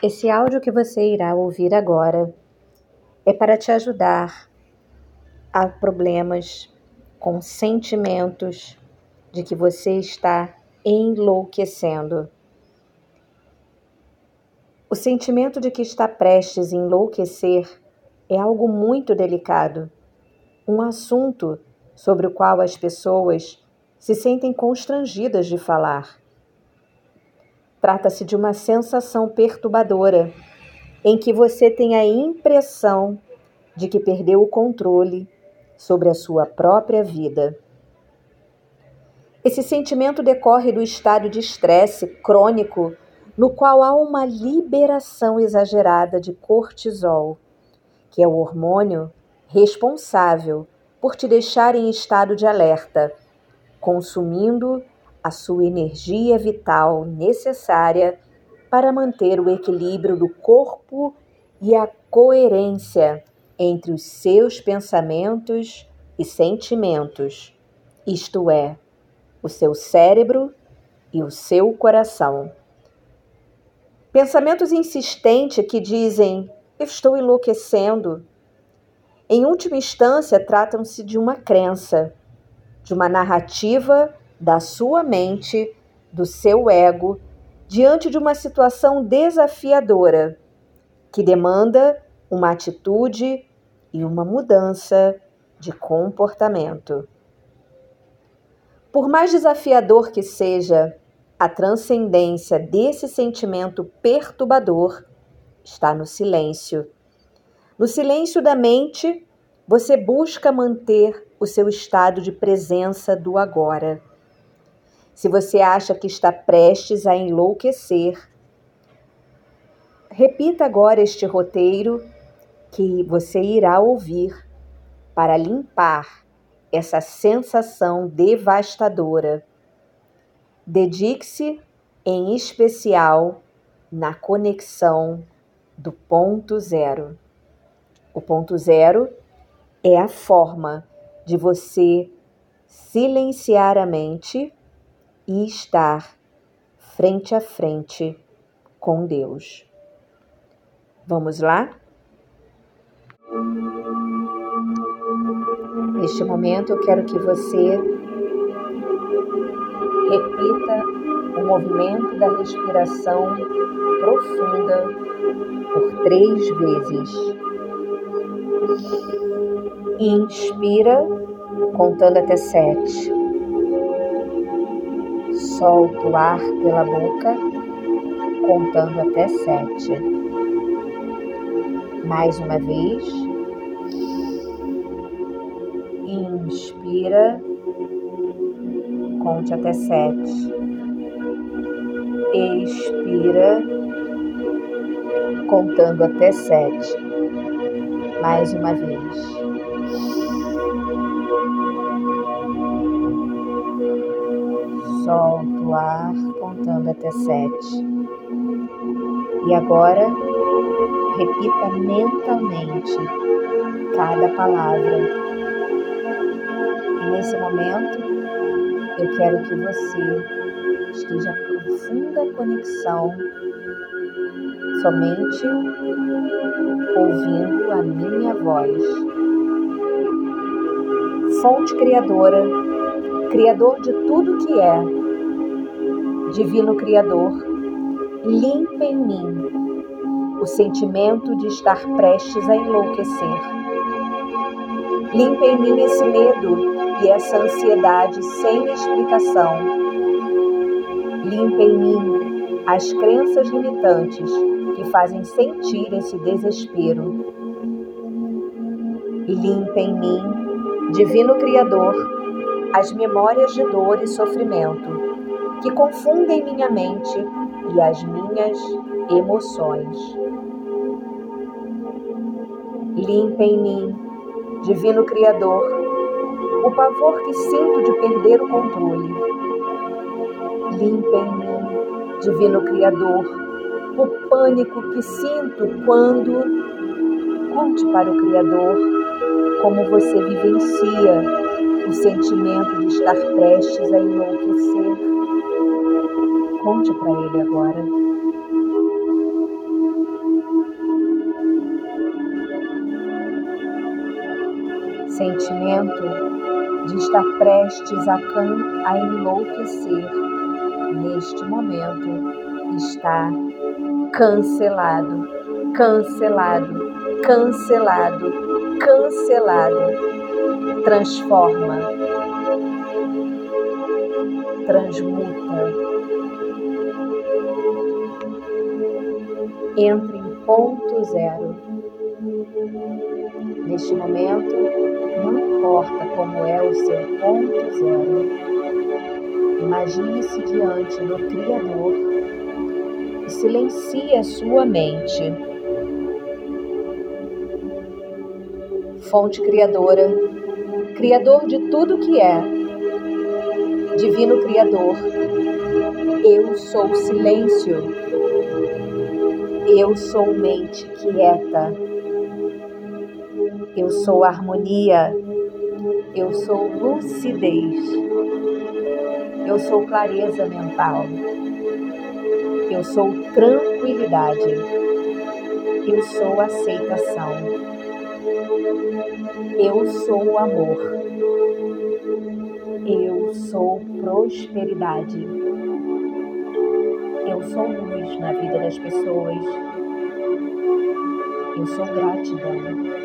Esse áudio que você irá ouvir agora é para te ajudar a problemas com sentimentos de que você está enlouquecendo. O sentimento de que está prestes a enlouquecer é algo muito delicado, um assunto sobre o qual as pessoas se sentem constrangidas de falar. Trata-se de uma sensação perturbadora em que você tem a impressão de que perdeu o controle sobre a sua própria vida. Esse sentimento decorre do estado de estresse crônico no qual há uma liberação exagerada de cortisol, que é o hormônio responsável por te deixar em estado de alerta, consumindo a sua energia vital necessária para manter o equilíbrio do corpo e a coerência entre os seus pensamentos e sentimentos, isto é, o seu cérebro e o seu coração. Pensamentos insistentes que dizem: Eu estou enlouquecendo. Em última instância, tratam-se de uma crença, de uma narrativa da sua mente, do seu ego, diante de uma situação desafiadora que demanda uma atitude e uma mudança de comportamento. Por mais desafiador que seja, a transcendência desse sentimento perturbador está no silêncio. No silêncio da mente, você busca manter o seu estado de presença do agora. Se você acha que está prestes a enlouquecer, repita agora este roteiro que você irá ouvir para limpar essa sensação devastadora. Dedique-se em especial na conexão do ponto zero. O ponto zero é a forma de você silenciar a mente e estar frente a frente com Deus. Vamos lá? Neste momento eu quero que você repita o movimento da respiração profunda por três vezes. Inspira, contando até sete solta o ar pela boca, contando até sete. Mais uma vez. Inspira, conte até sete. Expira, contando até sete. Mais uma vez. Solta o ar contando até sete. E agora, repita mentalmente cada palavra. E nesse momento, eu quero que você esteja em profunda conexão, somente ouvindo a minha voz. Fonte Criadora, Criador de tudo que é, Divino Criador, limpa em mim o sentimento de estar prestes a enlouquecer. Limpa em mim esse medo e essa ansiedade sem explicação. Limpa em mim as crenças limitantes que fazem sentir esse desespero. Limpa em mim, Divino Criador, as memórias de dor e sofrimento que confundem minha mente e as minhas emoções. Limpa em mim, Divino Criador, o pavor que sinto de perder o controle. Limpa em mim, Divino Criador, o pânico que sinto quando. Conte para o Criador como você vivencia o sentimento de estar prestes a enlouquecer. Conte para ele agora. Sentimento de estar prestes a, can... a enlouquecer neste momento está cancelado, cancelado, cancelado, cancelado. Transforma, transmuta Entre em ponto zero. Neste momento, não importa como é o seu ponto zero, imagine-se diante do Criador e silencie a sua mente. Fonte Criadora, Criador de tudo que é, Divino Criador, eu sou silêncio, eu sou mente quieta. Eu sou harmonia, eu sou lucidez, eu sou clareza mental, eu sou tranquilidade, eu sou aceitação, eu sou amor, eu sou prosperidade, eu sou luz na vida das pessoas, eu sou gratidão.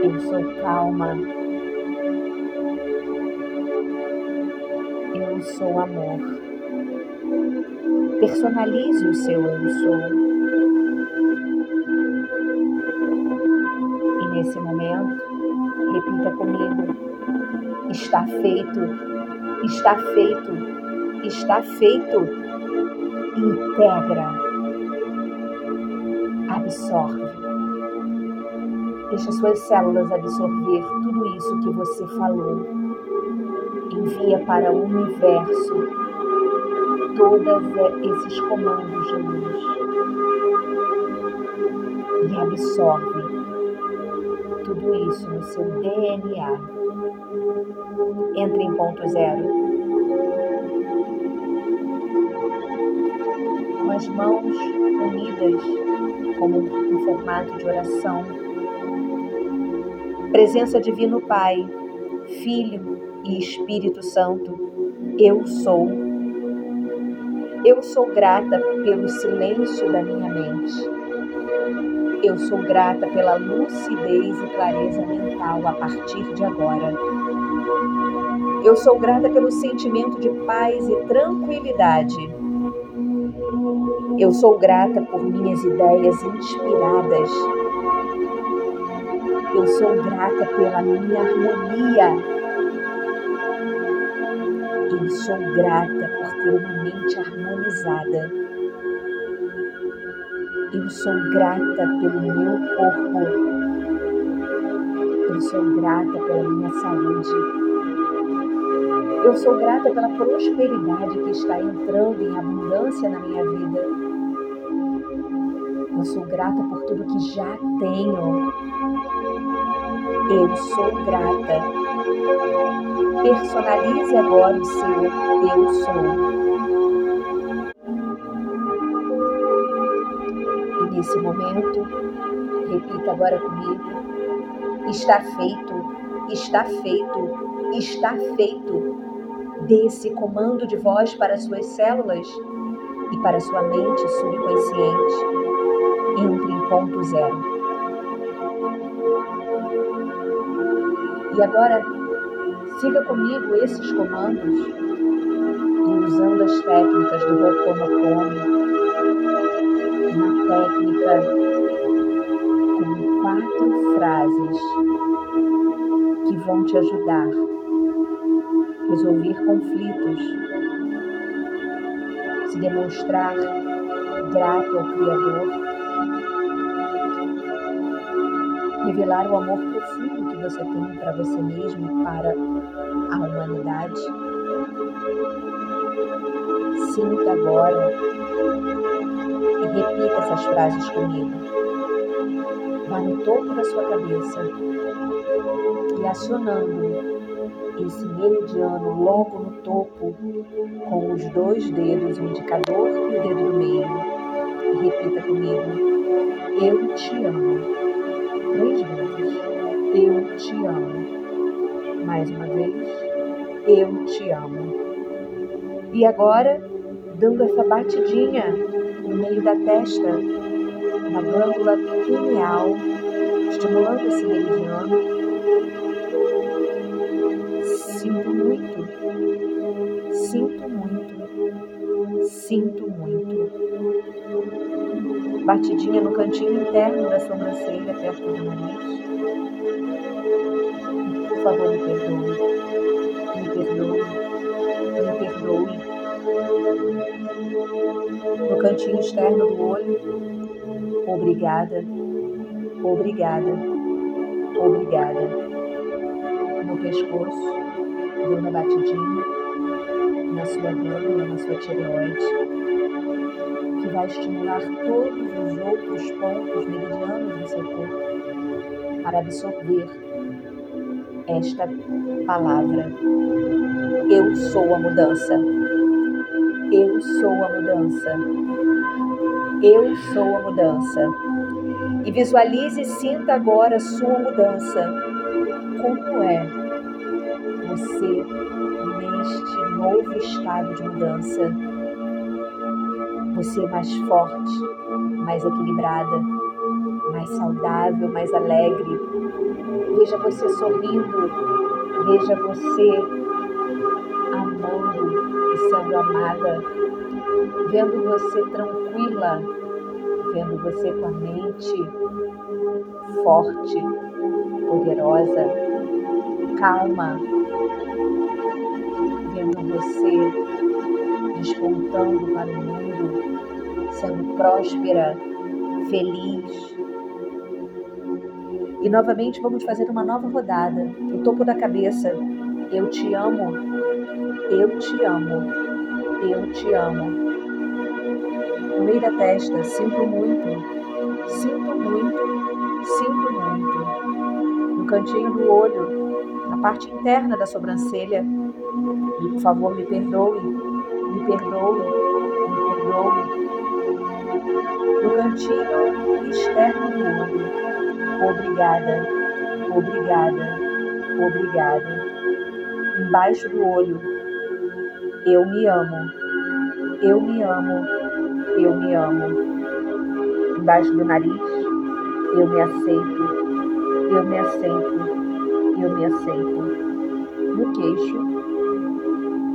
Eu sou calma. Eu sou amor. Personalize o seu eu sou. E nesse momento, repita comigo: está feito, está feito, está feito. Integra, absorve Deixa suas células absorver tudo isso que você falou. Envia para o universo todos esses comandos de luz e absorve tudo isso no seu DNA. Entre em ponto zero. As mãos unidas como um formato de oração Presença Divino Pai, Filho e Espírito Santo, eu sou. Eu sou grata pelo silêncio da minha mente. Eu sou grata pela lucidez e clareza mental a partir de agora. Eu sou grata pelo sentimento de paz e tranquilidade. Eu sou grata por minhas ideias inspiradas eu sou grata pela minha harmonia. Eu sou grata por ter uma mente harmonizada. Eu sou grata pelo meu corpo. Eu sou grata pela minha saúde. Eu sou grata pela prosperidade que está entrando em abundância na minha vida. Eu sou grata por tudo que já tenho. Eu sou grata. Personalize agora o seu Eu sou. E nesse momento, repita agora comigo: está feito, está feito, está feito. Dê esse comando de voz para suas células e para sua mente subconsciente. Entre em ponto zero. E agora, siga comigo esses comandos e usando as técnicas do Ho'oponopono, uma técnica com quatro frases que vão te ajudar a resolver conflitos, se demonstrar grato ao Criador revelar o amor profundo que você tem para você mesmo e para a humanidade. Sinta agora e repita essas frases comigo. Vá no topo da sua cabeça e acionando esse meridiano logo no topo com os dois dedos, o indicador e o dedo do meio. E repita comigo: Eu te amo. Eu te amo. Mais uma vez, eu te amo. E agora, dando essa batidinha no meio da testa, na glândula pineal, estimulando esse meridiano. Sinto muito, sinto muito, sinto muito. Batidinha no cantinho interno da sobrancelha, perto do nariz. Por favor, me perdoe. Me perdoe. Me perdoe. No cantinho externo do olho. Obrigada. Obrigada. Obrigada. No pescoço, deu uma batidinha na sua glândula, na sua tireoide, vai estimular todos os outros pontos meridianos do seu corpo para absorver esta palavra. Eu sou a mudança. Eu sou a mudança. Eu sou a mudança. E visualize e sinta agora a sua mudança. Como é você neste novo estado de mudança? Você mais forte, mais equilibrada, mais saudável, mais alegre. Veja você sorrindo, veja você amando e sendo amada, vendo você tranquila vendo você com a mente forte, poderosa, calma, vendo você despontando para o mundo, sendo próspera, feliz. E novamente vamos fazer uma nova rodada. O topo da cabeça. Eu te amo. Eu te amo. Eu te amo no meio da testa. Sinto muito, sinto muito, sinto muito. No cantinho do olho, na parte interna da sobrancelha. E, por favor, me perdoe, me perdoe, me perdoe. No cantinho externo do olho. Obrigada, obrigada, obrigada. Embaixo do olho. Eu me amo. Eu me amo eu me amo. Embaixo do nariz, eu me aceito, eu me aceito, eu me aceito. No queixo,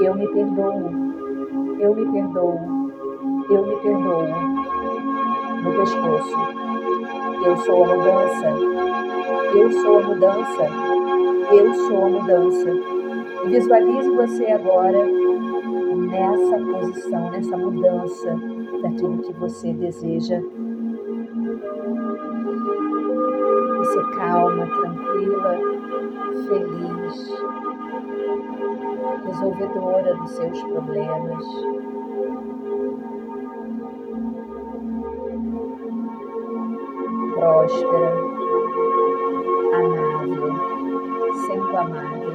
eu me perdoo, eu me perdoo, eu me perdoo. No pescoço, eu sou a mudança, eu sou a mudança, eu sou a mudança. E visualize você agora nessa posição, nessa mudança daquilo que você deseja. Você calma, tranquila, feliz, resolvedora dos seus problemas. Próspera, amável, sendo amada.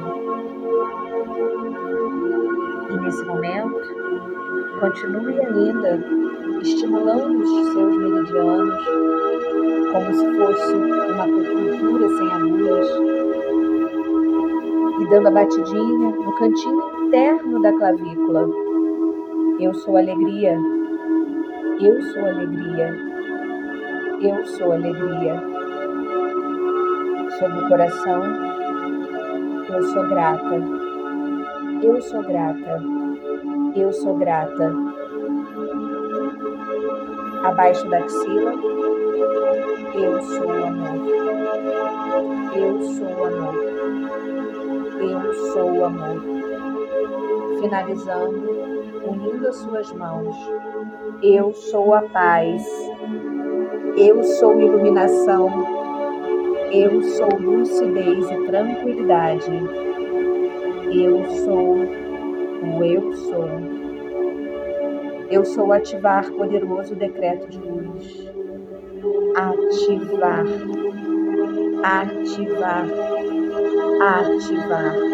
E nesse momento, continue ainda estimulando os seus meridianos, como se fosse uma acupuntura sem agulhas, e dando a batidinha no cantinho interno da clavícula. Eu sou alegria, eu sou alegria, eu sou alegria. Sobre o coração, eu sou grata, eu sou grata, eu sou grata abaixo da axila. Eu sou amor. Eu sou amor. Eu sou amor. Finalizando, unindo as suas mãos. Eu sou a paz. Eu sou iluminação. Eu sou lucidez e tranquilidade. Eu sou o eu sou. Eu sou ativar poderoso decreto de luz. Ativar, ativar, ativar.